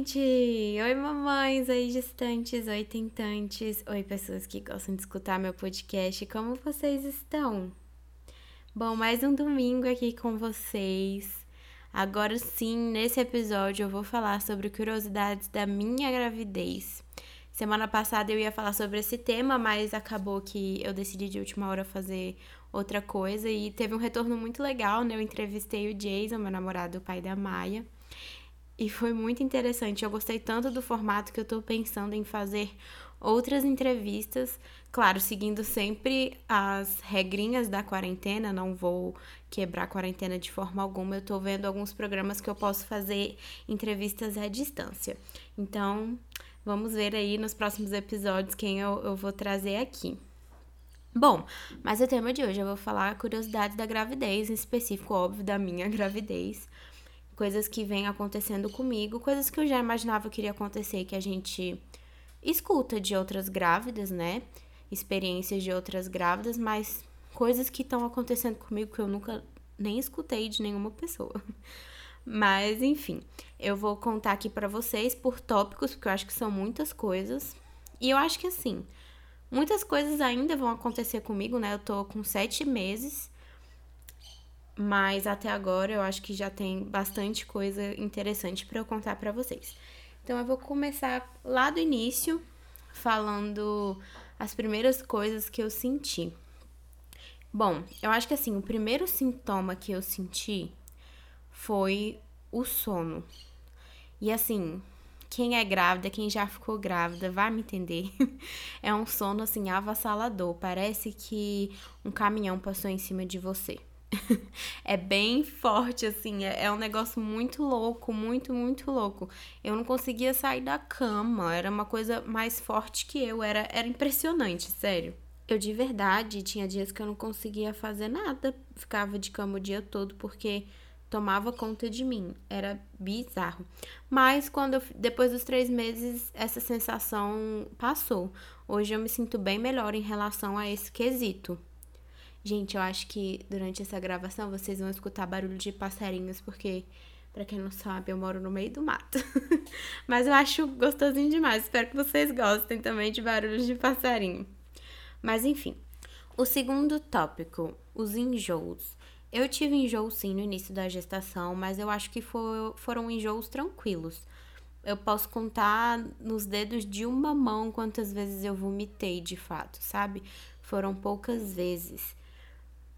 Gente! Oi, mamães! Oi, gestantes! Oi, tentantes! Oi, pessoas que gostam de escutar meu podcast. Como vocês estão? Bom, mais um domingo aqui com vocês. Agora sim, nesse episódio eu vou falar sobre curiosidades da minha gravidez. Semana passada eu ia falar sobre esse tema, mas acabou que eu decidi de última hora fazer outra coisa e teve um retorno muito legal, né? Eu entrevistei o Jason, meu namorado, o pai da Maia. E foi muito interessante. Eu gostei tanto do formato que eu tô pensando em fazer outras entrevistas. Claro, seguindo sempre as regrinhas da quarentena, não vou quebrar a quarentena de forma alguma. Eu tô vendo alguns programas que eu posso fazer entrevistas à distância. Então, vamos ver aí nos próximos episódios quem eu, eu vou trazer aqui. Bom, mas o tema de hoje eu vou falar curiosidades da gravidez, em específico, óbvio, da minha gravidez coisas que vêm acontecendo comigo, coisas que eu já imaginava que iria acontecer, que a gente escuta de outras grávidas, né? Experiências de outras grávidas, mas coisas que estão acontecendo comigo que eu nunca nem escutei de nenhuma pessoa. Mas enfim, eu vou contar aqui para vocês por tópicos, porque eu acho que são muitas coisas. E eu acho que assim, muitas coisas ainda vão acontecer comigo, né? Eu tô com sete meses mas até agora eu acho que já tem bastante coisa interessante para eu contar para vocês. Então eu vou começar lá do início, falando as primeiras coisas que eu senti. Bom, eu acho que assim, o primeiro sintoma que eu senti foi o sono. E assim, quem é grávida, quem já ficou grávida, vai me entender. é um sono assim avassalador. Parece que um caminhão passou em cima de você. é bem forte, assim. É, é, um negócio muito louco, muito, muito louco. Eu não conseguia sair da cama. Era uma coisa mais forte que eu. Era, era impressionante, sério. Eu de verdade tinha dias que eu não conseguia fazer nada. Ficava de cama o dia todo porque tomava conta de mim. Era bizarro. Mas quando eu, depois dos três meses, essa sensação passou. Hoje eu me sinto bem melhor em relação a esse quesito. Gente, eu acho que durante essa gravação vocês vão escutar barulho de passarinhos, porque, para quem não sabe, eu moro no meio do mato. Mas eu acho gostosinho demais. Espero que vocês gostem também de barulhos de passarinho. Mas enfim. O segundo tópico, os enjoos. Eu tive enjoo sim no início da gestação, mas eu acho que for, foram enjoos tranquilos. Eu posso contar nos dedos de uma mão quantas vezes eu vomitei de fato, sabe? Foram poucas vezes.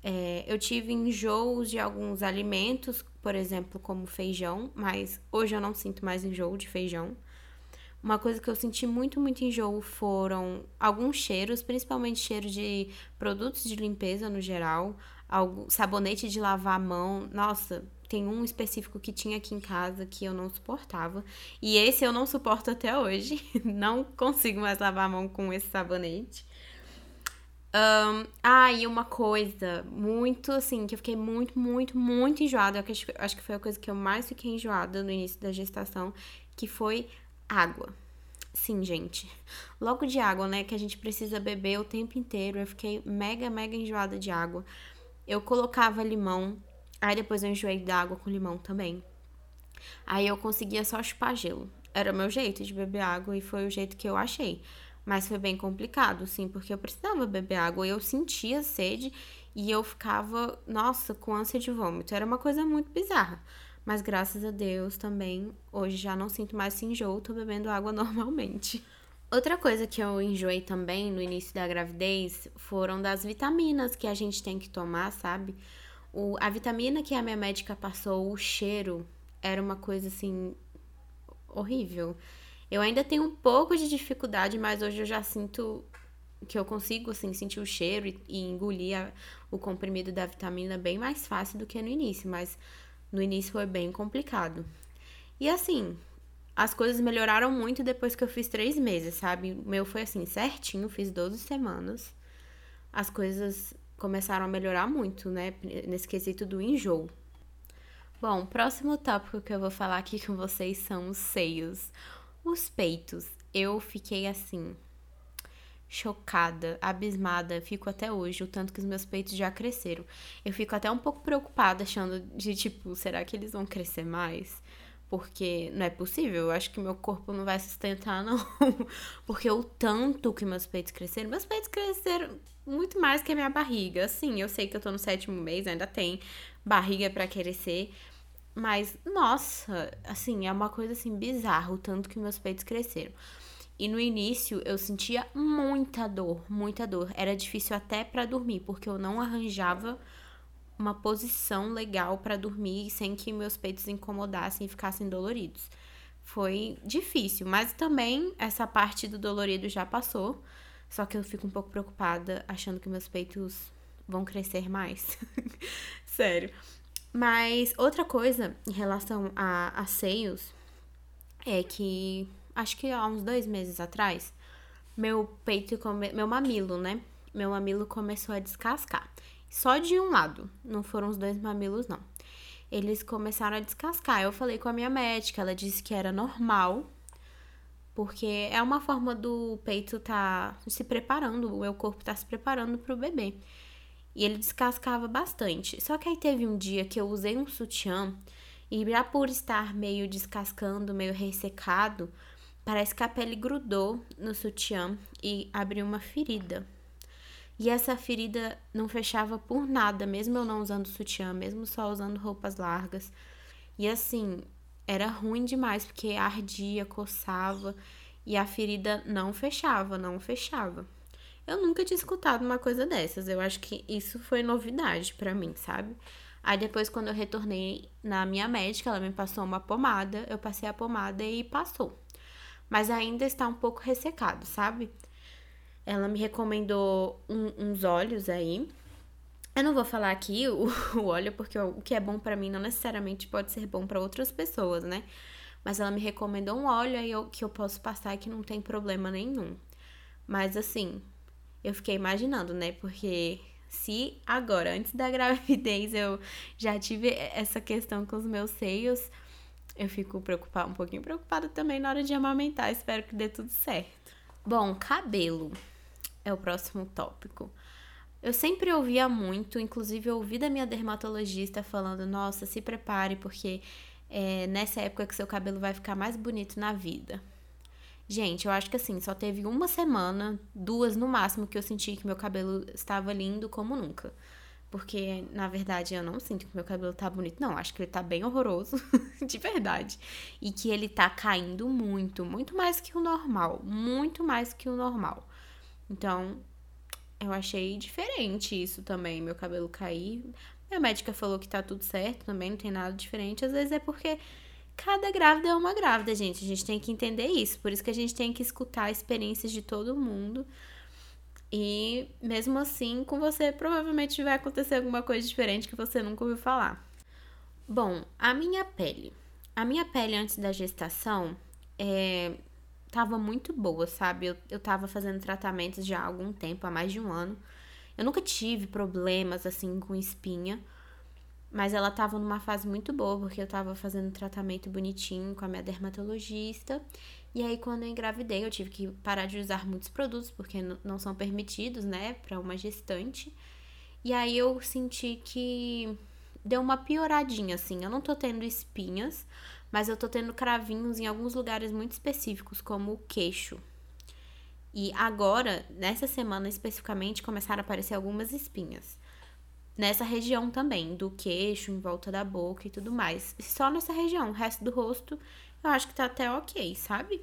É, eu tive enjoos de alguns alimentos, por exemplo, como feijão, mas hoje eu não sinto mais enjoo de feijão. Uma coisa que eu senti muito, muito enjoo foram alguns cheiros, principalmente cheiro de produtos de limpeza no geral, algo, sabonete de lavar a mão. Nossa, tem um específico que tinha aqui em casa que eu não suportava. E esse eu não suporto até hoje. Não consigo mais lavar a mão com esse sabonete. Um, ah, e uma coisa muito assim, que eu fiquei muito, muito, muito enjoada. Eu acho, acho que foi a coisa que eu mais fiquei enjoada no início da gestação, que foi água. Sim, gente. Logo de água, né? Que a gente precisa beber o tempo inteiro. Eu fiquei mega, mega enjoada de água. Eu colocava limão. Aí depois eu enjoei da água com limão também. Aí eu conseguia só chupar gelo. Era o meu jeito de beber água e foi o jeito que eu achei. Mas foi bem complicado, sim, porque eu precisava beber água. Eu sentia sede e eu ficava, nossa, com ânsia de vômito. Era uma coisa muito bizarra. Mas graças a Deus também, hoje já não sinto mais esse enjoo, tô bebendo água normalmente. Outra coisa que eu enjoei também no início da gravidez foram das vitaminas que a gente tem que tomar, sabe? O, a vitamina que a minha médica passou, o cheiro, era uma coisa assim horrível. Eu ainda tenho um pouco de dificuldade, mas hoje eu já sinto que eu consigo, assim, sentir o cheiro e, e engolir a, o comprimido da vitamina bem mais fácil do que no início, mas no início foi bem complicado. E assim, as coisas melhoraram muito depois que eu fiz três meses, sabe? O meu foi assim, certinho, fiz 12 semanas. As coisas começaram a melhorar muito, né? Nesse quesito do enjoo. Bom, o próximo tópico que eu vou falar aqui com vocês são os seios. Os peitos. Eu fiquei assim, chocada, abismada, fico até hoje, o tanto que os meus peitos já cresceram. Eu fico até um pouco preocupada, achando de tipo, será que eles vão crescer mais? Porque não é possível, eu acho que meu corpo não vai sustentar, não. Porque o tanto que meus peitos cresceram, meus peitos cresceram muito mais que a minha barriga. Sim, eu sei que eu tô no sétimo mês, ainda tem barriga para crescer. Mas, nossa, assim, é uma coisa assim bizarra o tanto que meus peitos cresceram. E no início eu sentia muita dor, muita dor. Era difícil até para dormir, porque eu não arranjava uma posição legal para dormir sem que meus peitos incomodassem e ficassem doloridos. Foi difícil, mas também essa parte do dolorido já passou. Só que eu fico um pouco preocupada, achando que meus peitos vão crescer mais. Sério. Mas outra coisa em relação a, a seios é que acho que há uns dois meses atrás, meu peito, come... meu mamilo, né? Meu mamilo começou a descascar. Só de um lado, não foram os dois mamilos, não. Eles começaram a descascar. Eu falei com a minha médica, ela disse que era normal, porque é uma forma do peito tá se preparando, o meu corpo tá se preparando pro bebê. E ele descascava bastante. Só que aí teve um dia que eu usei um sutiã e já por estar meio descascando, meio ressecado, Parece que a pele grudou no sutiã e abriu uma ferida. E essa ferida não fechava por nada, mesmo eu não usando sutiã, mesmo só usando roupas largas. E assim, era ruim demais porque ardia, coçava e a ferida não fechava, não fechava. Eu nunca tinha escutado uma coisa dessas. Eu acho que isso foi novidade para mim, sabe? Aí depois quando eu retornei na minha médica, ela me passou uma pomada, eu passei a pomada e passou mas ainda está um pouco ressecado, sabe? Ela me recomendou um, uns óleos aí. Eu não vou falar aqui o, o óleo, porque o que é bom para mim não necessariamente pode ser bom para outras pessoas, né? Mas ela me recomendou um óleo aí eu, que eu posso passar e que não tem problema nenhum. Mas assim, eu fiquei imaginando, né? Porque se agora, antes da gravidez, eu já tive essa questão com os meus seios, eu fico preocupada, um pouquinho preocupada também na hora de amamentar. Espero que dê tudo certo. Bom, cabelo é o próximo tópico. Eu sempre ouvia muito, inclusive eu ouvi da minha dermatologista falando: nossa, se prepare, porque é nessa época que seu cabelo vai ficar mais bonito na vida. Gente, eu acho que assim, só teve uma semana, duas no máximo, que eu senti que meu cabelo estava lindo como nunca. Porque, na verdade, eu não sinto que meu cabelo tá bonito. Não, acho que ele tá bem horroroso, de verdade. E que ele tá caindo muito, muito mais que o normal. Muito mais que o normal. Então, eu achei diferente isso também, meu cabelo cair. Minha médica falou que tá tudo certo também, não tem nada diferente. Às vezes é porque cada grávida é uma grávida, gente. A gente tem que entender isso. Por isso que a gente tem que escutar experiências de todo mundo e mesmo assim, com você provavelmente vai acontecer alguma coisa diferente que você nunca ouviu falar. Bom, a minha pele. A minha pele antes da gestação é, tava muito boa, sabe? Eu, eu tava fazendo tratamentos já há algum tempo, há mais de um ano. Eu nunca tive problemas assim com espinha, mas ela tava numa fase muito boa, porque eu tava fazendo tratamento bonitinho com a minha dermatologista e aí, quando eu engravidei, eu tive que parar de usar muitos produtos, porque não são permitidos, né, para uma gestante. E aí eu senti que deu uma pioradinha, assim. Eu não tô tendo espinhas, mas eu tô tendo cravinhos em alguns lugares muito específicos, como o queixo. E agora, nessa semana especificamente, começaram a aparecer algumas espinhas. Nessa região também, do queixo, em volta da boca e tudo mais. Só nessa região, o resto do rosto eu acho que tá até ok, sabe?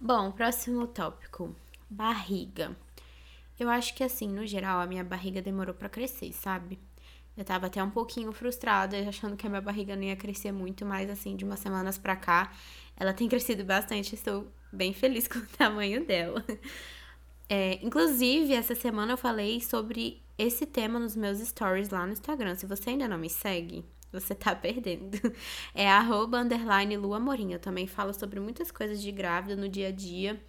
Bom, próximo tópico: barriga. Eu acho que assim, no geral, a minha barriga demorou para crescer, sabe? Eu tava até um pouquinho frustrada, achando que a minha barriga não ia crescer muito, mas assim, de umas semanas pra cá, ela tem crescido bastante. Estou bem feliz com o tamanho dela. É, inclusive, essa semana eu falei sobre esse tema nos meus stories lá no Instagram. Se você ainda não me segue, você tá perdendo. É arroba underline Lua. Eu também falo sobre muitas coisas de grávida no dia a dia.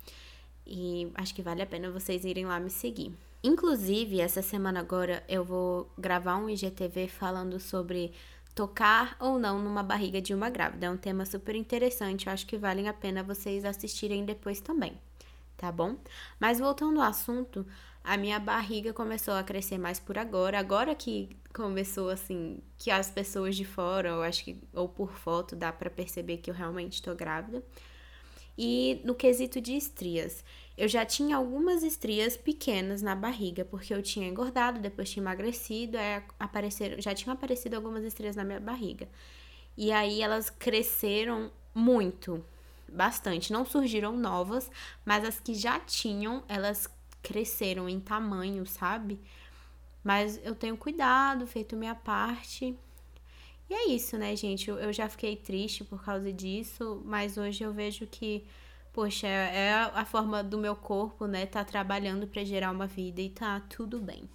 E acho que vale a pena vocês irem lá me seguir. Inclusive, essa semana agora eu vou gravar um IGTV falando sobre tocar ou não numa barriga de uma grávida. É um tema super interessante, eu acho que vale a pena vocês assistirem depois também, tá bom? Mas voltando ao assunto, a minha barriga começou a crescer mais por agora. Agora que começou assim, que as pessoas de fora, eu acho que ou por foto dá para perceber que eu realmente tô grávida. E no quesito de estrias, eu já tinha algumas estrias pequenas na barriga, porque eu tinha engordado, depois tinha emagrecido, aí apareceram, já tinham aparecido algumas estrias na minha barriga. E aí elas cresceram muito, bastante. Não surgiram novas, mas as que já tinham, elas cresceram em tamanho, sabe? Mas eu tenho cuidado, feito minha parte. E é isso, né, gente? Eu, já fiquei triste por causa disso, mas hoje eu vejo que, poxa, é a forma do meu corpo, né, tá trabalhando para gerar uma vida e tá tudo bem.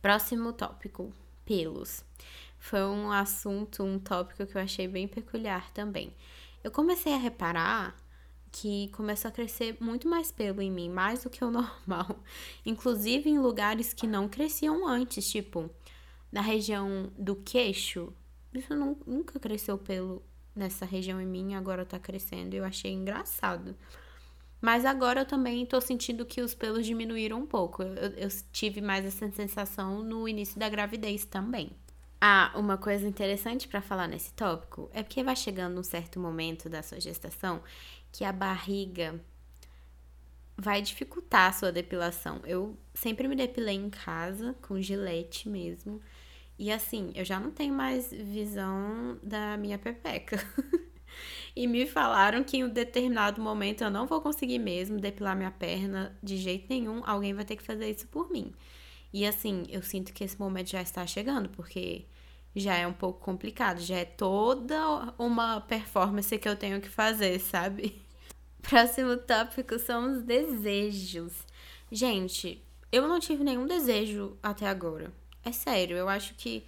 Próximo tópico: pelos. Foi um assunto, um tópico que eu achei bem peculiar também. Eu comecei a reparar que começou a crescer muito mais pelo em mim, mais do que o normal. Inclusive em lugares que não cresciam antes, tipo na região do queixo. Isso não, nunca cresceu pelo nessa região em mim, agora tá crescendo. Eu achei engraçado. Mas agora eu também tô sentindo que os pelos diminuíram um pouco. Eu, eu tive mais essa sensação no início da gravidez também. Ah, uma coisa interessante para falar nesse tópico é porque vai chegando um certo momento da sua gestação que a barriga vai dificultar a sua depilação. Eu sempre me depilei em casa, com gilete mesmo. E assim, eu já não tenho mais visão da minha pepeca. e me falaram que em um determinado momento eu não vou conseguir mesmo depilar minha perna de jeito nenhum. Alguém vai ter que fazer isso por mim. E assim, eu sinto que esse momento já está chegando, porque já é um pouco complicado, já é toda uma performance que eu tenho que fazer, sabe? Próximo tópico são os desejos. Gente, eu não tive nenhum desejo até agora. É sério, eu acho que,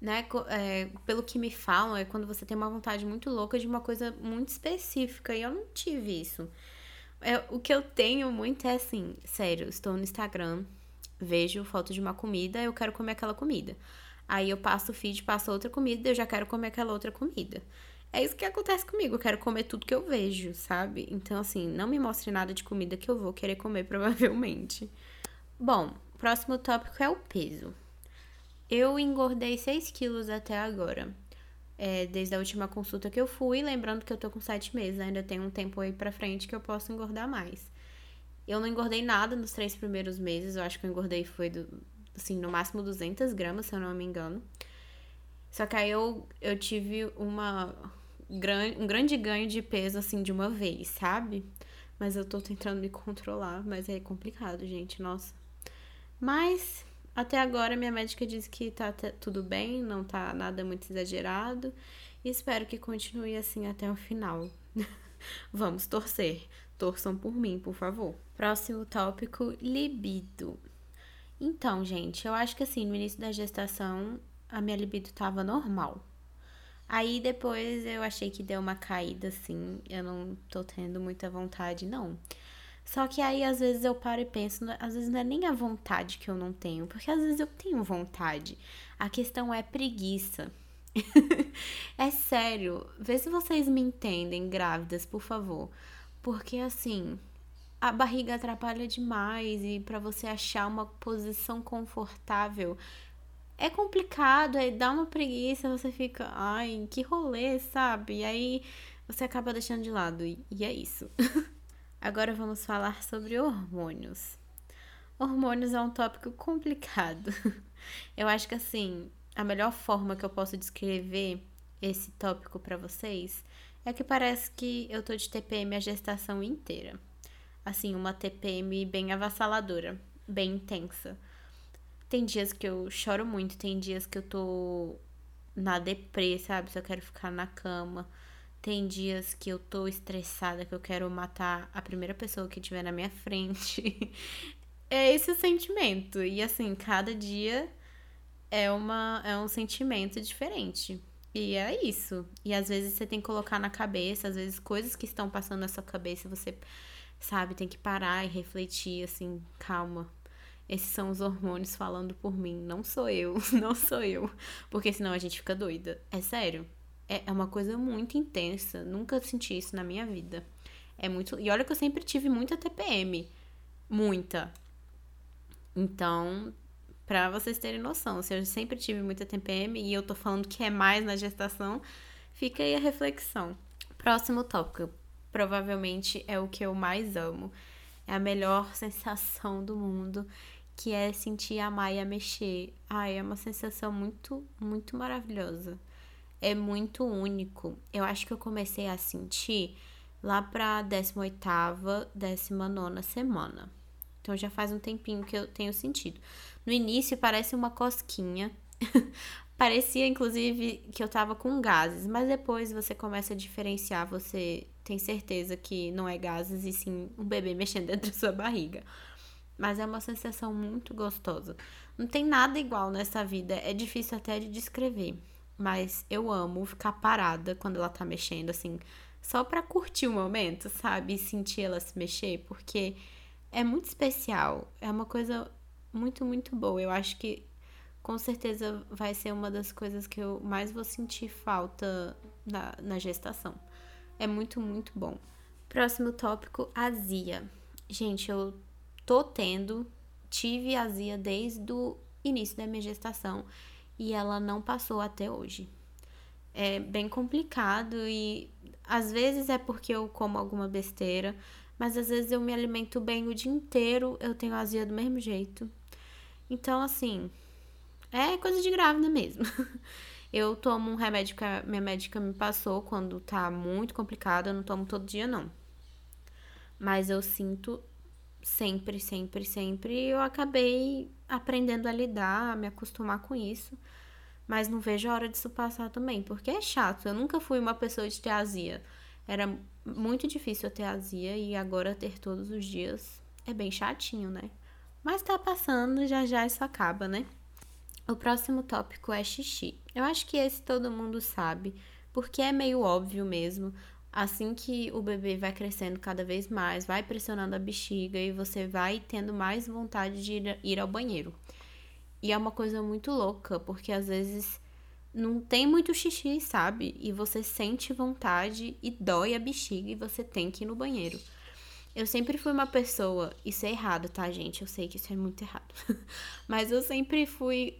né, é, pelo que me falam, é quando você tem uma vontade muito louca de uma coisa muito específica. E eu não tive isso. É, o que eu tenho muito é assim, sério, estou no Instagram, vejo foto de uma comida, eu quero comer aquela comida. Aí eu passo o feed, passo outra comida, eu já quero comer aquela outra comida. É isso que acontece comigo, eu quero comer tudo que eu vejo, sabe? Então, assim, não me mostre nada de comida que eu vou querer comer, provavelmente. Bom, próximo tópico é o peso. Eu engordei 6 quilos até agora. É, desde a última consulta que eu fui, lembrando que eu tô com 7 meses, ainda tem um tempo aí pra frente que eu posso engordar mais. Eu não engordei nada nos três primeiros meses, eu acho que eu engordei foi do, assim, no máximo 200 gramas, se eu não me engano. Só que aí eu, eu tive uma, um grande ganho de peso, assim, de uma vez, sabe? Mas eu tô tentando me controlar, mas é complicado, gente, nossa. Mas, até agora, minha médica disse que tá tudo bem, não tá nada muito exagerado. E espero que continue assim até o final. Vamos torcer. Torçam por mim, por favor. Próximo tópico: libido. Então, gente, eu acho que assim, no início da gestação, a minha libido tava normal. Aí depois eu achei que deu uma caída, assim. Eu não tô tendo muita vontade, não. Só que aí às vezes eu paro e penso, às vezes não é nem a vontade que eu não tenho, porque às vezes eu tenho vontade. A questão é preguiça. é sério, vê se vocês me entendem, grávidas, por favor. Porque assim, a barriga atrapalha demais e para você achar uma posição confortável é complicado, aí dá uma preguiça, você fica, ai, que rolê, sabe? E aí você acaba deixando de lado e, e é isso. Agora vamos falar sobre hormônios. Hormônios é um tópico complicado. Eu acho que assim, a melhor forma que eu posso descrever esse tópico para vocês é que parece que eu tô de TPM a gestação inteira assim, uma TPM bem avassaladora, bem intensa. Tem dias que eu choro muito, tem dias que eu tô na deprê, sabe? Só quero ficar na cama. Tem dias que eu tô estressada, que eu quero matar a primeira pessoa que tiver na minha frente. é esse o sentimento. E assim, cada dia é, uma, é um sentimento diferente. E é isso. E às vezes você tem que colocar na cabeça, às vezes coisas que estão passando na sua cabeça, você, sabe, tem que parar e refletir, assim, calma. Esses são os hormônios falando por mim. Não sou eu, não sou eu. Porque senão a gente fica doida. É sério. É, é uma coisa muito intensa. Nunca senti isso na minha vida. É muito. E olha que eu sempre tive muita TPM. Muita. Então, Pra vocês terem noção, se eu sempre tive muita TPM e eu tô falando que é mais na gestação, fica aí a reflexão. Próximo tópico, provavelmente é o que eu mais amo. É a melhor sensação do mundo, que é sentir a Maia mexer. Ai, é uma sensação muito, muito maravilhosa. É muito único. Eu acho que eu comecei a sentir lá pra 18ª, 19 semana. Então já faz um tempinho que eu tenho sentido. No início parece uma cosquinha. Parecia, inclusive, que eu tava com gases, mas depois você começa a diferenciar, você tem certeza que não é gases e sim um bebê mexendo dentro da sua barriga. Mas é uma sensação muito gostosa. Não tem nada igual nessa vida, é difícil até de descrever. Mas eu amo ficar parada quando ela tá mexendo, assim, só pra curtir o momento, sabe? E sentir ela se mexer, porque é muito especial. É uma coisa muito, muito boa. Eu acho que com certeza vai ser uma das coisas que eu mais vou sentir falta na, na gestação. É muito, muito bom. Próximo tópico, azia. Gente, eu tô tendo, tive azia desde o início da minha gestação e ela não passou até hoje. É bem complicado e às vezes é porque eu como alguma besteira, mas às vezes eu me alimento bem o dia inteiro, eu tenho azia do mesmo jeito. Então, assim, é coisa de grávida mesmo. Eu tomo um remédio que a minha médica me passou quando tá muito complicado, eu não tomo todo dia, não. Mas eu sinto sempre, sempre, sempre. Eu acabei aprendendo a lidar, a me acostumar com isso. Mas não vejo a hora disso passar também, porque é chato. Eu nunca fui uma pessoa de ter azia. Era muito difícil eu ter azia e agora ter todos os dias é bem chatinho, né? Mas tá passando, já já isso acaba, né? O próximo tópico é xixi. Eu acho que esse todo mundo sabe, porque é meio óbvio mesmo. Assim que o bebê vai crescendo cada vez mais, vai pressionando a bexiga e você vai tendo mais vontade de ir, ir ao banheiro. E é uma coisa muito louca, porque às vezes não tem muito xixi, sabe? E você sente vontade e dói a bexiga e você tem que ir no banheiro. Eu sempre fui uma pessoa. Isso é errado, tá, gente? Eu sei que isso é muito errado. Mas eu sempre fui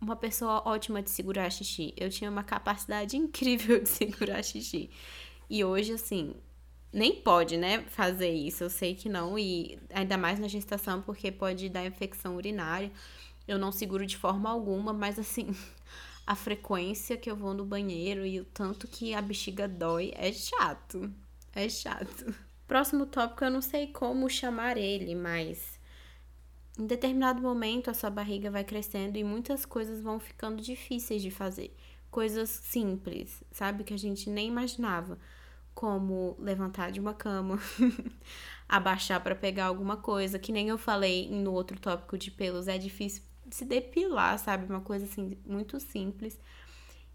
uma pessoa ótima de segurar xixi. Eu tinha uma capacidade incrível de segurar xixi. E hoje, assim, nem pode, né, fazer isso. Eu sei que não. E ainda mais na gestação, porque pode dar infecção urinária. Eu não seguro de forma alguma, mas assim. A frequência que eu vou no banheiro e o tanto que a bexiga dói é chato. É chato. Próximo tópico, eu não sei como chamar ele, mas em determinado momento a sua barriga vai crescendo e muitas coisas vão ficando difíceis de fazer. Coisas simples, sabe? Que a gente nem imaginava. Como levantar de uma cama, abaixar para pegar alguma coisa, que nem eu falei no outro tópico de pelos, é difícil se depilar, sabe? Uma coisa assim, muito simples.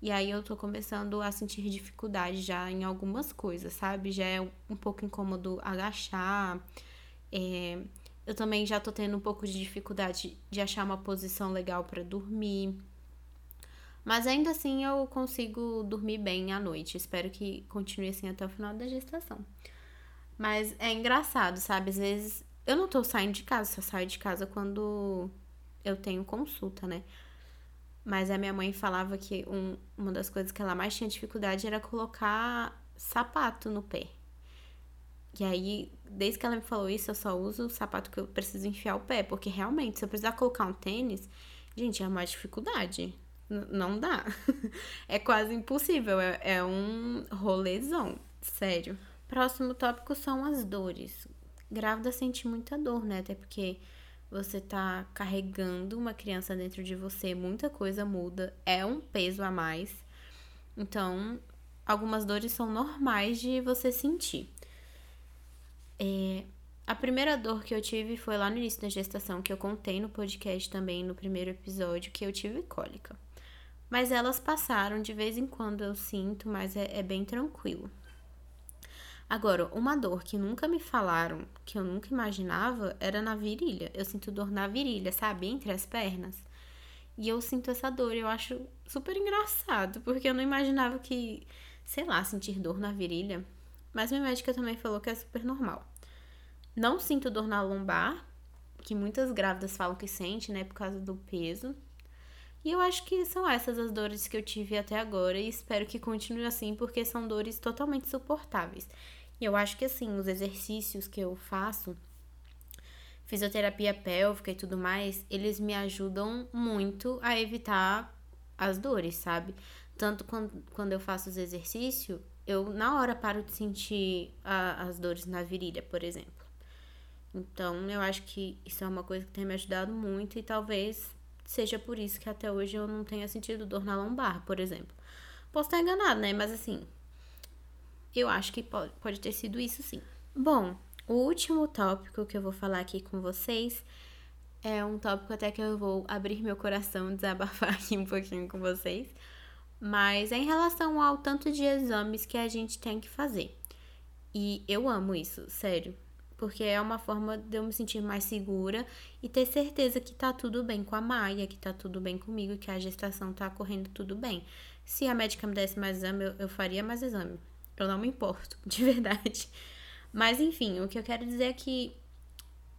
E aí eu tô começando a sentir dificuldade já em algumas coisas, sabe? Já é um pouco incômodo agachar. É... Eu também já tô tendo um pouco de dificuldade de achar uma posição legal para dormir. Mas ainda assim eu consigo dormir bem à noite. Espero que continue assim até o final da gestação. Mas é engraçado, sabe? Às vezes eu não tô saindo de casa, só saio de casa quando eu tenho consulta, né? Mas a minha mãe falava que um, uma das coisas que ela mais tinha dificuldade era colocar sapato no pé. E aí, desde que ela me falou isso, eu só uso o sapato que eu preciso enfiar o pé. Porque realmente, se eu precisar colocar um tênis, gente, é uma dificuldade. N não dá. é quase impossível. É, é um rolezão. Sério. Próximo tópico são as dores. Grávida sente muita dor, né? Até porque você tá carregando uma criança dentro de você, muita coisa muda, é um peso a mais. Então, algumas dores são normais de você sentir. É, a primeira dor que eu tive foi lá no início da gestação, que eu contei no podcast também, no primeiro episódio, que eu tive cólica. Mas elas passaram, de vez em quando eu sinto, mas é, é bem tranquilo. Agora, uma dor que nunca me falaram, que eu nunca imaginava, era na virilha. Eu sinto dor na virilha, sabe? Entre as pernas. E eu sinto essa dor. Eu acho super engraçado, porque eu não imaginava que, sei lá, sentir dor na virilha. Mas minha médica também falou que é super normal. Não sinto dor na lombar, que muitas grávidas falam que sente, né, por causa do peso. E eu acho que são essas as dores que eu tive até agora e espero que continue assim, porque são dores totalmente suportáveis. E eu acho que assim, os exercícios que eu faço, fisioterapia pélvica e tudo mais, eles me ajudam muito a evitar as dores, sabe? Tanto quando, quando eu faço os exercícios, eu na hora paro de sentir a, as dores na virilha, por exemplo. Então, eu acho que isso é uma coisa que tem me ajudado muito e talvez seja por isso que até hoje eu não tenha sentido dor na lombar, por exemplo. Posso estar enganado, né? Mas assim, eu acho que pode, pode ter sido isso sim. Bom, o último tópico que eu vou falar aqui com vocês é um tópico até que eu vou abrir meu coração, desabafar aqui um pouquinho com vocês. Mas é em relação ao tanto de exames que a gente tem que fazer. E eu amo isso, sério porque é uma forma de eu me sentir mais segura e ter certeza que tá tudo bem com a Maia, que tá tudo bem comigo, que a gestação tá correndo tudo bem. Se a médica me desse mais exame, eu, eu faria mais exame. Eu não me importo, de verdade. Mas enfim, o que eu quero dizer é que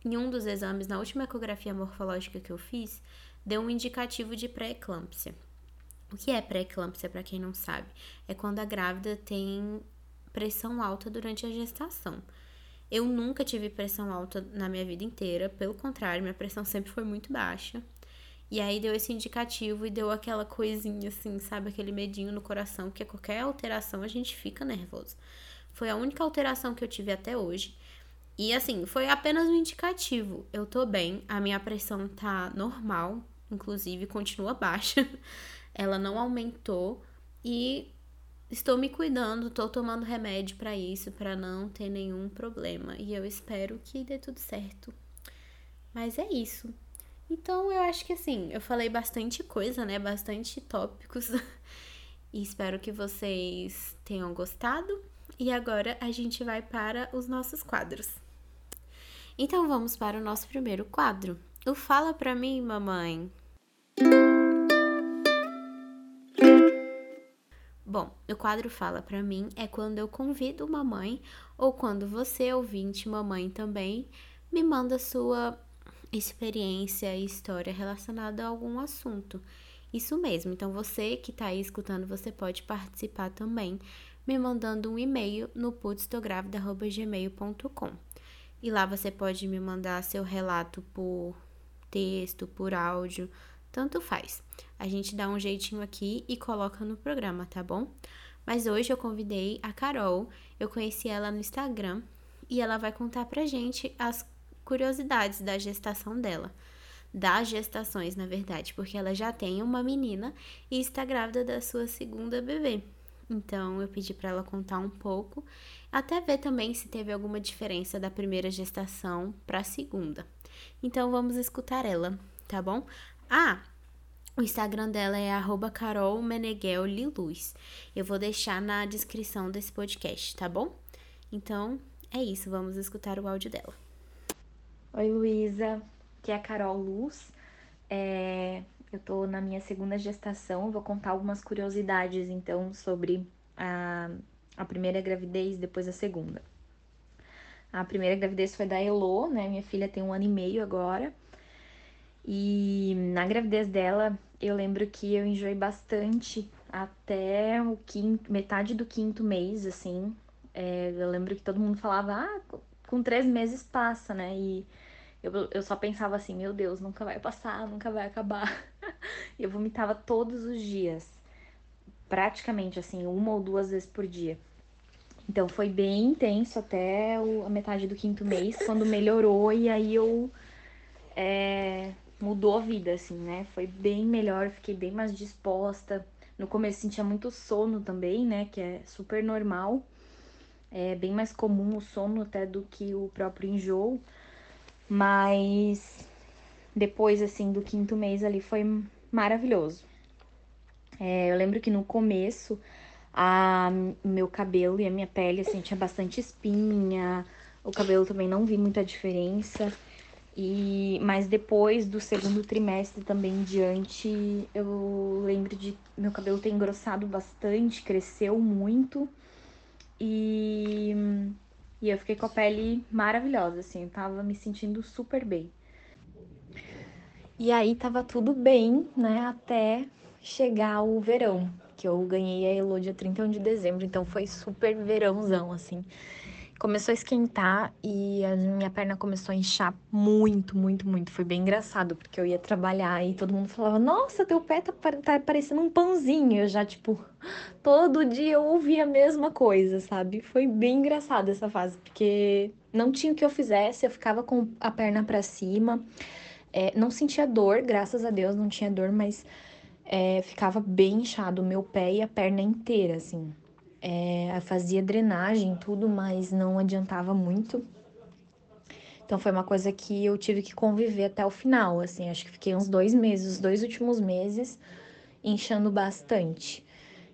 em um dos exames, na última ecografia morfológica que eu fiz, deu um indicativo de pré-eclâmpsia. O que é pré-eclâmpsia, para quem não sabe? É quando a grávida tem pressão alta durante a gestação. Eu nunca tive pressão alta na minha vida inteira, pelo contrário, minha pressão sempre foi muito baixa. E aí deu esse indicativo e deu aquela coisinha assim, sabe, aquele medinho no coração, que a qualquer alteração a gente fica nervoso. Foi a única alteração que eu tive até hoje. E assim, foi apenas um indicativo. Eu tô bem, a minha pressão tá normal, inclusive continua baixa. Ela não aumentou e estou me cuidando, estou tomando remédio para isso, para não ter nenhum problema. E eu espero que dê tudo certo. Mas é isso. Então eu acho que assim, eu falei bastante coisa, né? Bastante tópicos. e espero que vocês tenham gostado. E agora a gente vai para os nossos quadros. Então vamos para o nosso primeiro quadro. O Fala pra mim, mamãe. Bom, o quadro Fala para mim é quando eu convido uma mãe ou quando você, ouvinte, mamãe também, me manda sua experiência e história relacionada a algum assunto. Isso mesmo, então você que está aí escutando, você pode participar também, me mandando um e-mail no putstográvida.gmail.com. E lá você pode me mandar seu relato por texto, por áudio, tanto faz. A gente dá um jeitinho aqui e coloca no programa, tá bom? Mas hoje eu convidei a Carol, eu conheci ela no Instagram e ela vai contar pra gente as curiosidades da gestação dela. Das gestações, na verdade, porque ela já tem uma menina e está grávida da sua segunda bebê. Então eu pedi para ela contar um pouco, até ver também se teve alguma diferença da primeira gestação para a segunda. Então vamos escutar ela, tá bom? Ah, o Instagram dela é carolmeneghelliluz. Eu vou deixar na descrição desse podcast, tá bom? Então, é isso. Vamos escutar o áudio dela. Oi, Luísa. Aqui é a Carol Luz. É... Eu tô na minha segunda gestação. Vou contar algumas curiosidades, então, sobre a, a primeira gravidez depois a segunda. A primeira gravidez foi da Elo, né? Minha filha tem um ano e meio agora. E na gravidez dela, eu lembro que eu enjoei bastante até o quinto, metade do quinto mês, assim. É, eu lembro que todo mundo falava, ah, com três meses passa, né? E eu, eu só pensava assim, meu Deus, nunca vai passar, nunca vai acabar. eu vomitava todos os dias, praticamente assim, uma ou duas vezes por dia. Então foi bem intenso até a metade do quinto mês, quando melhorou, e aí eu é, mudou a vida, assim, né? Foi bem melhor, fiquei bem mais disposta, No começo sentia muito sono também, né? Que é super normal. É bem mais comum o sono até do que o próprio enjoo. Mas depois, assim, do quinto mês ali foi maravilhoso. É, eu lembro que no começo, a meu cabelo e a minha pele, assim, tinha bastante espinha. O cabelo também não vi muita diferença. E mas depois do segundo trimestre também em diante, eu lembro de meu cabelo ter engrossado bastante, cresceu muito. E, e eu fiquei com a pele maravilhosa, assim, eu tava me sentindo super bem. E aí tava tudo bem, né, até chegar o verão, que eu ganhei a Elo dia 31 de dezembro, então foi super verãozão, assim começou a esquentar e a minha perna começou a inchar muito, muito, muito. Foi bem engraçado, porque eu ia trabalhar e todo mundo falava: Nossa, teu pé tá, tá parecendo um pãozinho. Eu já, tipo, todo dia eu ouvia a mesma coisa, sabe? Foi bem engraçado essa fase, porque não tinha o que eu fizesse, eu ficava com a perna para cima. É, não sentia dor, graças a Deus não tinha dor, mas é, ficava bem inchado o meu pé e a perna inteira, assim. É, fazia drenagem, tudo, mas não adiantava muito. Então foi uma coisa que eu tive que conviver até o final, assim, acho que fiquei uns dois meses, os dois últimos meses, inchando bastante.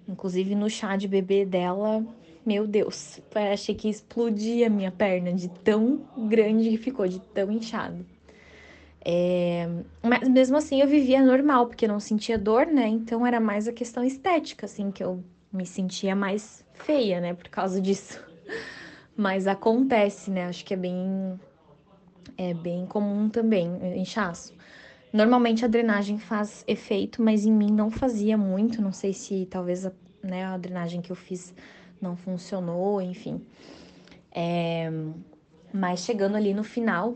Inclusive no chá de bebê dela, meu Deus, achei que explodia a minha perna de tão grande que ficou, de tão inchado. É, mas mesmo assim eu vivia normal, porque não sentia dor, né? Então era mais a questão estética, assim, que eu me sentia mais feia, né, por causa disso. Mas acontece, né? Acho que é bem é bem comum também, inchaço. Normalmente a drenagem faz efeito, mas em mim não fazia muito. Não sei se talvez a, né, a drenagem que eu fiz não funcionou, enfim. É, mas chegando ali no final,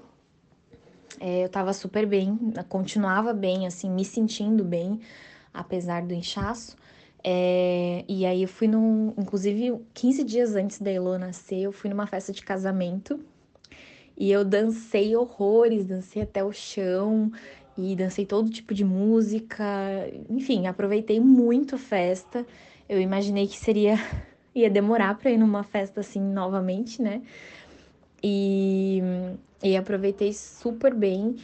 é, eu tava super bem, continuava bem, assim, me sentindo bem, apesar do inchaço. É, e aí eu fui num. Inclusive, 15 dias antes da Elo nascer, eu fui numa festa de casamento. E eu dancei horrores, dancei até o chão e dancei todo tipo de música. Enfim, aproveitei muito a festa. Eu imaginei que seria. ia demorar para ir numa festa assim novamente, né? E, e aproveitei super bem.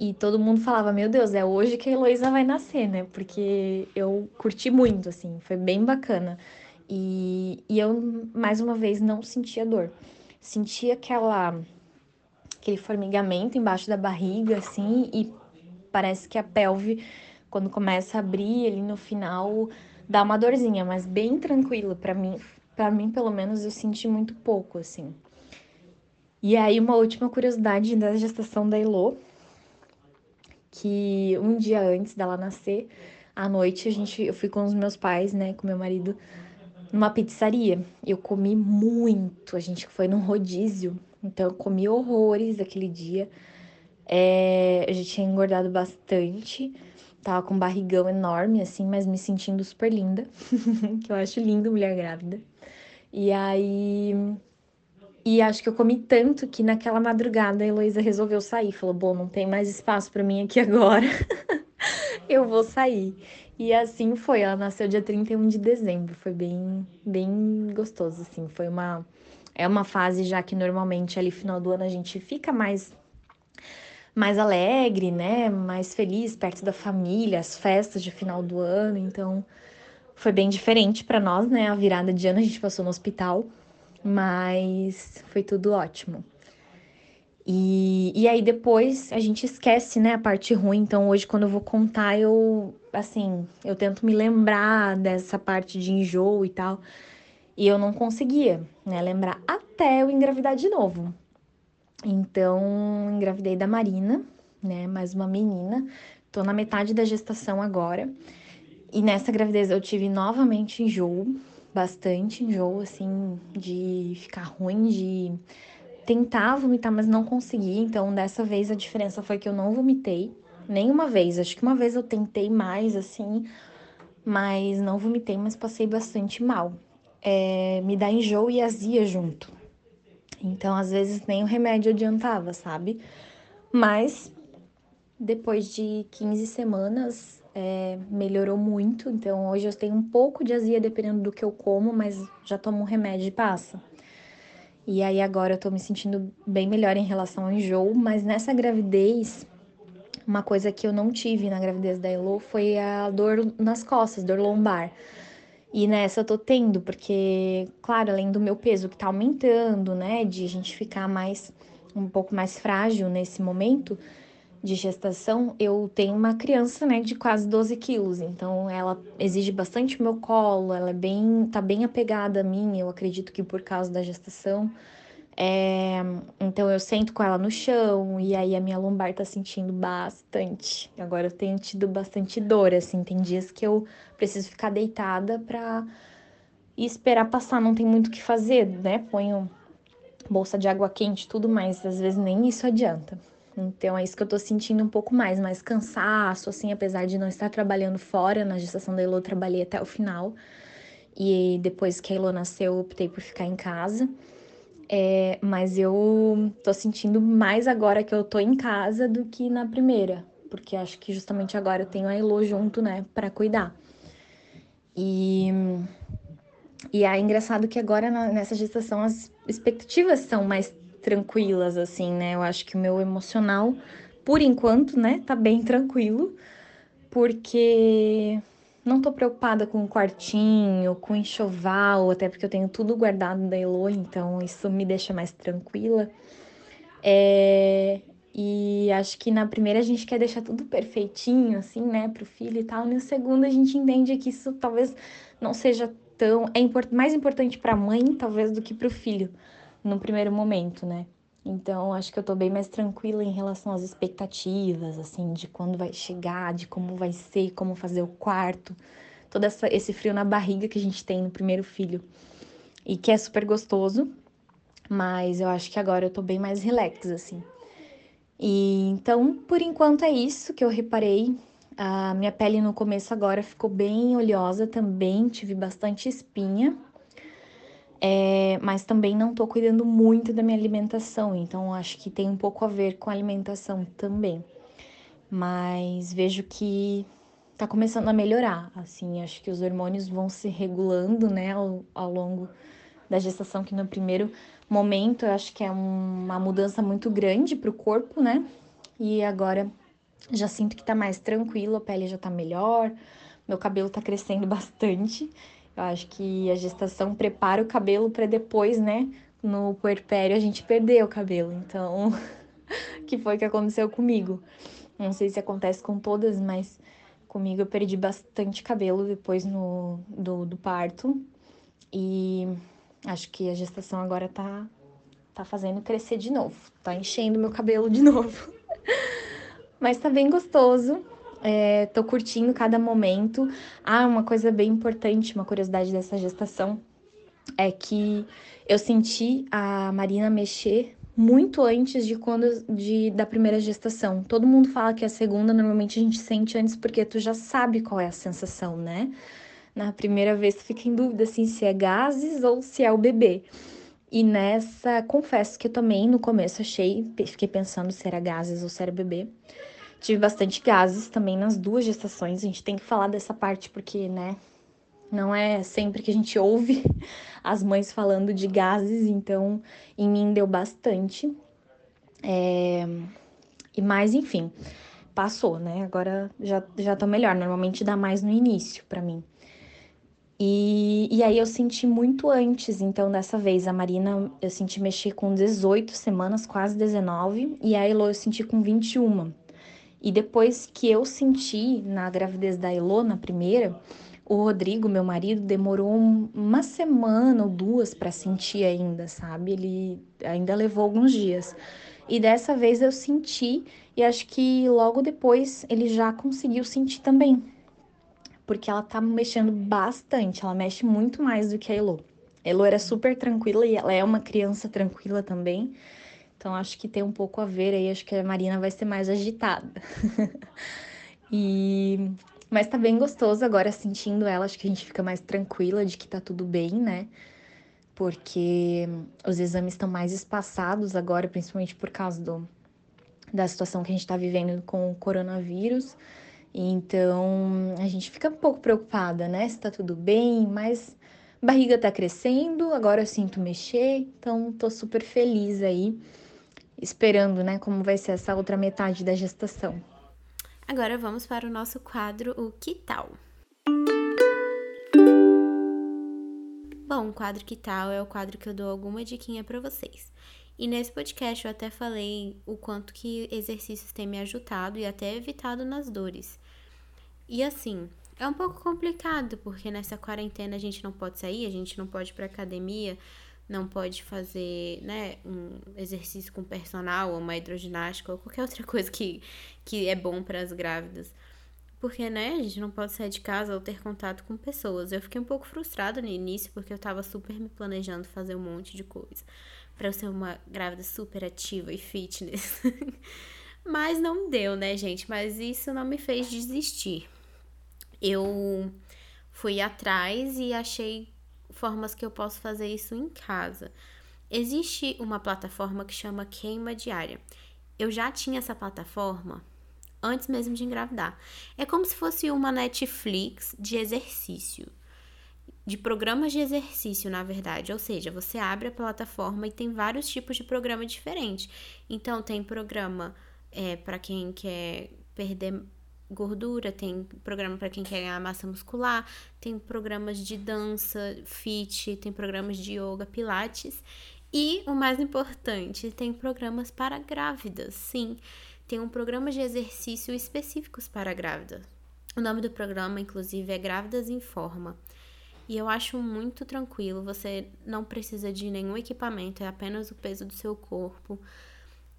E todo mundo falava, meu Deus, é hoje que a Heloísa vai nascer, né? Porque eu curti muito, assim, foi bem bacana. E, e eu, mais uma vez, não sentia dor. Sentia aquela, aquele formigamento embaixo da barriga, assim, e parece que a pelve, quando começa a abrir ali no final, dá uma dorzinha, mas bem tranquilo. para mim, para mim, pelo menos, eu senti muito pouco, assim. E aí, uma última curiosidade da gestação da Elo que um dia antes dela nascer, à noite, a gente, eu fui com os meus pais, né, com meu marido, numa pizzaria. Eu comi muito, a gente foi num rodízio, então eu comi horrores aquele dia. É, eu já tinha engordado bastante, tava com um barrigão enorme, assim, mas me sentindo super linda, que eu acho lindo mulher grávida. E aí e acho que eu comi tanto que naquela madrugada a Heloísa resolveu sair. Falou: Bom, não tem mais espaço para mim aqui agora. eu vou sair. E assim foi. Ela nasceu dia 31 de dezembro. Foi bem, bem gostoso, assim. Foi uma. É uma fase já que normalmente ali final do ano a gente fica mais mais alegre, né? Mais feliz perto da família, as festas de final do ano. Então, foi bem diferente para nós, né? A virada de ano a gente passou no hospital mas foi tudo ótimo. E, e aí depois a gente esquece, né, a parte ruim. Então hoje quando eu vou contar, eu assim, eu tento me lembrar dessa parte de enjoo e tal. E eu não conseguia, né, lembrar até eu engravidar de novo. Então, engravidei da Marina, né, mais uma menina. Tô na metade da gestação agora. E nessa gravidez eu tive novamente enjoo, bastante enjoo, assim, de ficar ruim, de tentar vomitar, mas não consegui. Então, dessa vez a diferença foi que eu não vomitei nenhuma vez. Acho que uma vez eu tentei mais, assim, mas não vomitei, mas passei bastante mal. É, me dá enjoo e azia junto. Então, às vezes, nem o remédio adiantava, sabe? Mas, depois de 15 semanas, é, melhorou muito. Então hoje eu tenho um pouco de azia dependendo do que eu como, mas já tomo um remédio e passa. E aí agora eu tô me sentindo bem melhor em relação ao enjoo, mas nessa gravidez, uma coisa que eu não tive na gravidez da Elo foi a dor nas costas, dor lombar. E nessa eu tô tendo, porque, claro, além do meu peso que tá aumentando, né, de a gente ficar mais um pouco mais frágil nesse momento de gestação, eu tenho uma criança, né, de quase 12 quilos, então ela exige bastante meu colo, ela é bem, tá bem apegada a mim, eu acredito que por causa da gestação. É, então eu sento com ela no chão e aí a minha lombar tá sentindo bastante. Agora eu tenho tido bastante dor, assim, tem dias que eu preciso ficar deitada pra esperar passar, não tem muito o que fazer, né? Ponho bolsa de água quente, tudo mais, às vezes nem isso adianta. Então é isso que eu tô sentindo um pouco mais, mais cansaço, assim, apesar de não estar trabalhando fora. Na gestação da Elo eu trabalhei até o final. E depois que a Elo nasceu, eu optei por ficar em casa. É, mas eu tô sentindo mais agora que eu tô em casa do que na primeira. Porque acho que justamente agora eu tenho a Elo junto, né, para cuidar. E e é engraçado que agora nessa gestação as expectativas são mais tranquilas, assim, né? Eu acho que o meu emocional, por enquanto, né, tá bem tranquilo, porque não tô preocupada com o quartinho, com enxoval, até porque eu tenho tudo guardado da Elo, então isso me deixa mais tranquila. É, e acho que na primeira a gente quer deixar tudo perfeitinho, assim, né, pro filho e tal. E na segunda a gente entende que isso talvez não seja tão. É import, mais importante pra mãe, talvez, do que pro filho, no primeiro momento, né? Então, acho que eu tô bem mais tranquila em relação às expectativas, assim, de quando vai chegar, de como vai ser, como fazer o quarto, todo essa, esse frio na barriga que a gente tem no primeiro filho. E que é super gostoso, mas eu acho que agora eu tô bem mais relax, assim. E então, por enquanto é isso que eu reparei. A minha pele no começo agora ficou bem oleosa também, tive bastante espinha. É, mas também não tô cuidando muito da minha alimentação, então acho que tem um pouco a ver com a alimentação também. Mas vejo que tá começando a melhorar, assim, acho que os hormônios vão se regulando, né, ao, ao longo da gestação, que no primeiro momento eu acho que é uma mudança muito grande pro corpo, né, e agora já sinto que tá mais tranquilo, a pele já tá melhor, meu cabelo tá crescendo bastante, eu acho que a gestação prepara o cabelo para depois, né, no puerpério a gente perder o cabelo. Então, que foi que aconteceu comigo. Não sei se acontece com todas, mas comigo eu perdi bastante cabelo depois no, do, do parto. E acho que a gestação agora tá, tá fazendo crescer de novo. Tá enchendo meu cabelo de novo. mas tá bem gostoso. É, tô curtindo cada momento. Ah, uma coisa bem importante, uma curiosidade dessa gestação é que eu senti a Marina mexer muito antes de quando de, da primeira gestação. Todo mundo fala que a segunda normalmente a gente sente antes porque tu já sabe qual é a sensação, né? Na primeira vez tu fica em dúvida assim se é gases ou se é o bebê. E nessa, confesso que eu também no começo achei, fiquei pensando se era gases ou se era bebê. Tive bastante gases também nas duas gestações. A gente tem que falar dessa parte porque, né, não é sempre que a gente ouve as mães falando de gases, então em mim deu bastante. É... E mais, enfim, passou, né? Agora já, já tô melhor. Normalmente dá mais no início para mim. E, e aí eu senti muito antes, então dessa vez a Marina eu senti mexer com 18 semanas, quase 19, e a Elo eu senti com 21. E depois que eu senti na gravidez da Elô, na primeira, o Rodrigo, meu marido, demorou uma semana ou duas para sentir ainda, sabe? Ele ainda levou alguns dias. E dessa vez eu senti, e acho que logo depois ele já conseguiu sentir também. Porque ela tá mexendo bastante, ela mexe muito mais do que a Elo. A Elo era super tranquila e ela é uma criança tranquila também. Então acho que tem um pouco a ver aí, acho que a Marina vai ser mais agitada. e mas tá bem gostoso agora sentindo ela, acho que a gente fica mais tranquila de que tá tudo bem, né? Porque os exames estão mais espaçados agora, principalmente por causa do, da situação que a gente tá vivendo com o coronavírus. Então a gente fica um pouco preocupada, né? Se tá tudo bem, mas barriga tá crescendo, agora eu sinto mexer, então tô super feliz aí, esperando, né, como vai ser essa outra metade da gestação. Agora vamos para o nosso quadro O Que Tal? Bom, o quadro Que Tal é o quadro que eu dou alguma diquinha para vocês. E nesse podcast eu até falei o quanto que exercícios têm me ajudado e até evitado nas dores. E assim, é um pouco complicado, porque nessa quarentena a gente não pode sair, a gente não pode ir pra academia, não pode fazer, né, um exercício com personal, ou uma hidroginástica, ou qualquer outra coisa que, que é bom para as grávidas. Porque, né, a gente não pode sair de casa ou ter contato com pessoas. Eu fiquei um pouco frustrada no início, porque eu tava super me planejando fazer um monte de coisa. para eu ser uma grávida super ativa e fitness. Mas não deu, né, gente? Mas isso não me fez desistir eu fui atrás e achei formas que eu posso fazer isso em casa. Existe uma plataforma que chama Queima Diária. Eu já tinha essa plataforma antes mesmo de engravidar. É como se fosse uma Netflix de exercício. De programas de exercício, na verdade. Ou seja, você abre a plataforma e tem vários tipos de programa diferentes. Então, tem programa é, para quem quer perder gordura, tem programa para quem quer ganhar massa muscular, tem programas de dança, fit, tem programas de yoga, pilates e o mais importante, tem programas para grávidas. Sim, tem um programa de exercício específicos para grávidas. O nome do programa, inclusive, é Grávidas em Forma. E eu acho muito tranquilo, você não precisa de nenhum equipamento, é apenas o peso do seu corpo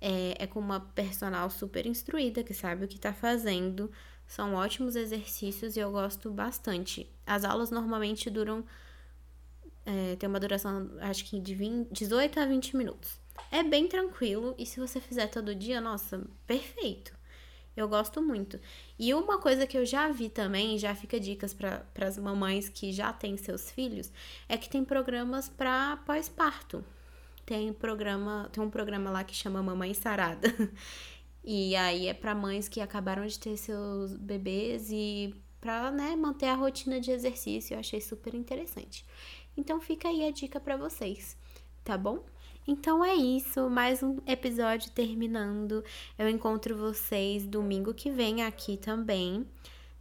é, é com uma personal super instruída, que sabe o que tá fazendo. São ótimos exercícios e eu gosto bastante. As aulas normalmente duram. É, tem uma duração, acho que de 20, 18 a 20 minutos. É bem tranquilo e se você fizer todo dia, nossa, perfeito. Eu gosto muito. E uma coisa que eu já vi também, já fica dicas para as mamães que já têm seus filhos, é que tem programas para pós-parto tem programa, tem um programa lá que chama Mamãe Sarada. E aí é para mães que acabaram de ter seus bebês e para, né, manter a rotina de exercício. Eu achei super interessante. Então fica aí a dica para vocês, tá bom? Então é isso, mais um episódio terminando. Eu encontro vocês domingo que vem aqui também,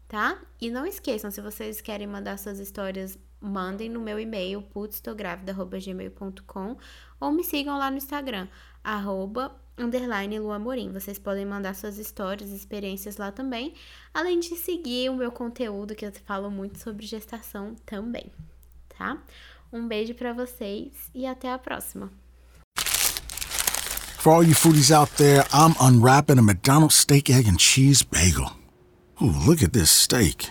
tá? E não esqueçam, se vocês querem mandar suas histórias mandem no meu e-mail putstográvida.gmail.com ou me sigam lá no Instagram, arroba, underline Luamorim. Vocês podem mandar suas histórias, experiências lá também, além de seguir o meu conteúdo, que eu falo muito sobre gestação também, tá? Um beijo para vocês e até a próxima. For all you foodies out there, I'm unwrapping a McDonald's steak, egg, and cheese bagel. Ooh, look at this steak.